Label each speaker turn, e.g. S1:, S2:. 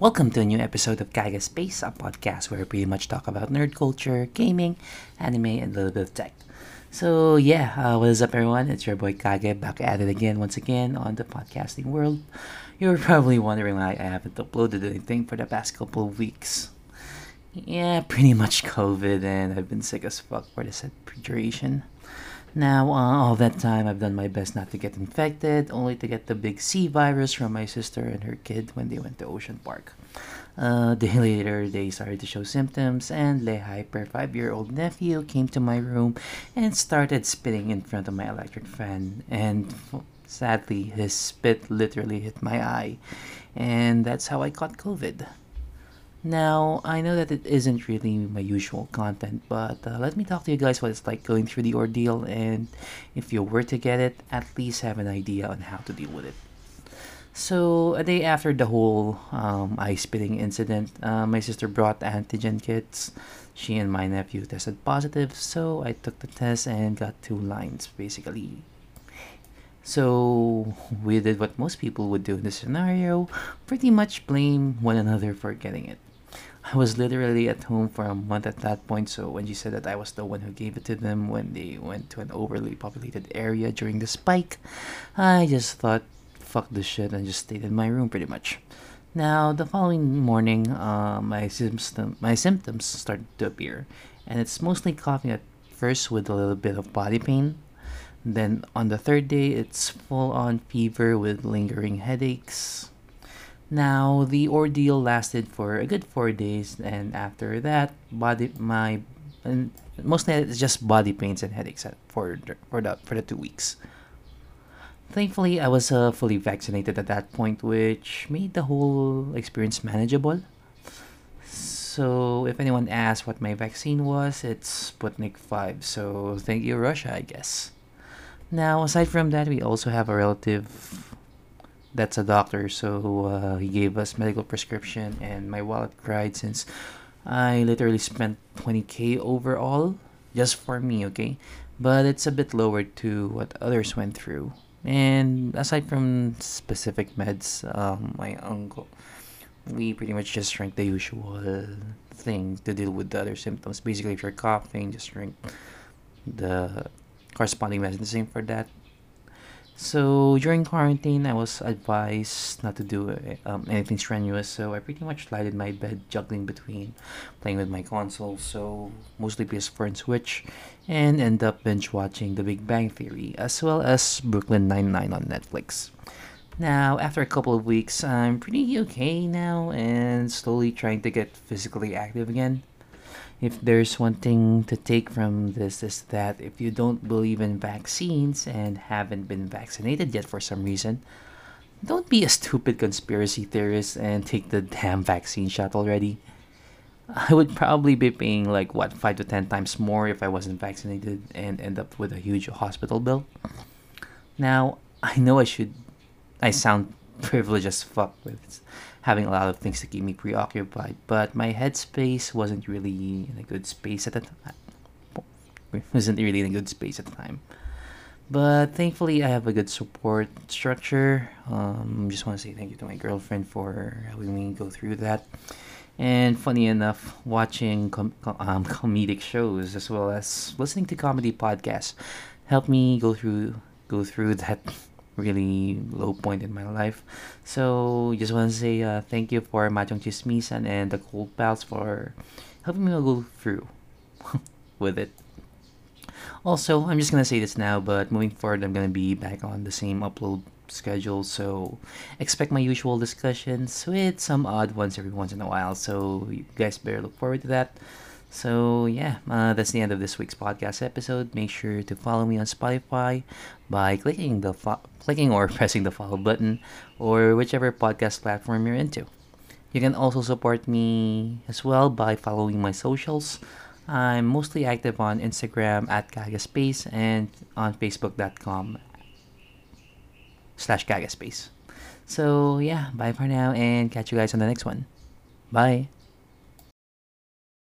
S1: Welcome to a new episode of Kaga Space, a podcast where we pretty much talk about nerd culture, gaming, anime, and a little bit of tech. So yeah, uh, what is up everyone? It's your boy Kage back at it again, once again on the podcasting world. You're probably wondering why I haven't uploaded anything for the past couple of weeks. Yeah, pretty much COVID, and I've been sick as fuck for this duration. Now, uh, all that time, I've done my best not to get infected, only to get the big C virus from my sister and her kid when they went to Ocean Park. Uh, day later, they started to show symptoms, and Le Hyper, five year old nephew, came to my room and started spitting in front of my electric fan. And sadly, his spit literally hit my eye. And that's how I caught COVID. Now, I know that it isn't really my usual content, but uh, let me talk to you guys what it's like going through the ordeal, and if you were to get it, at least have an idea on how to deal with it. So, a day after the whole um, eye spitting incident, uh, my sister brought the antigen kits. She and my nephew tested positive, so I took the test and got two lines basically. So, we did what most people would do in this scenario pretty much blame one another for getting it. I was literally at home for a month at that point, so when she said that I was the one who gave it to them when they went to an overly populated area during the spike, I just thought, fuck this shit, and just stayed in my room pretty much. Now, the following morning, uh, my, symptom- my symptoms started to appear, and it's mostly coughing at first with a little bit of body pain. Then on the third day, it's full on fever with lingering headaches, now the ordeal lasted for a good four days, and after that, body my and mostly it's just body pains and headaches for for the for the two weeks. Thankfully, I was uh, fully vaccinated at that point, which made the whole experience manageable. So, if anyone asks what my vaccine was, it's Sputnik 5. So, thank you, Russia, I guess. Now, aside from that, we also have a relative that's a doctor, so uh, he gave us medical prescription, and my wallet cried since I literally spent 20k overall just for me, okay? But it's a bit lower to what others went through. And aside from specific meds, um, my uncle, we pretty much just drink the usual thing to deal with the other symptoms. Basically, if you're coughing, just drink the corresponding medicine. For that. So during quarantine, I was advised not to do um, anything strenuous, so I pretty much lied in my bed, juggling between playing with my console, so mostly PS4 and Switch, and end up binge watching The Big Bang Theory, as well as Brooklyn Nine-Nine on Netflix. Now, after a couple of weeks, I'm pretty okay now and slowly trying to get physically active again if there's one thing to take from this is that if you don't believe in vaccines and haven't been vaccinated yet for some reason, don't be a stupid conspiracy theorist and take the damn vaccine shot already. I would probably be paying like what five to ten times more if I wasn't vaccinated and end up with a huge hospital bill. Now I know I should, I sound privileged as fuck with having a lot of things to keep me preoccupied. But my headspace wasn't really in a good space at the time. Wasn't really in a good space at the time. But thankfully, I have a good support structure. Um, just want to say thank you to my girlfriend for helping me go through that. And funny enough, watching com- um, comedic shows as well as listening to comedy podcasts helped me go through go through that really low point in my life. So just want to say uh, thank you for Machong Chismisan and the KoolPals for helping me go through with it. Also, I'm just gonna say this now, but moving forward, I'm gonna be back on the same upload schedule, so expect my usual discussions with some odd ones every once in a while. So you guys better look forward to that. So yeah, uh, that's the end of this week's podcast episode. Make sure to follow me on Spotify by clicking the fo- clicking or pressing the follow button, or whichever podcast platform you're into. You can also support me as well by following my socials. I'm mostly active on Instagram at Gagaspace and on Facebook.com slash Gagaspace. So yeah, bye for now and catch you guys on the next one. Bye.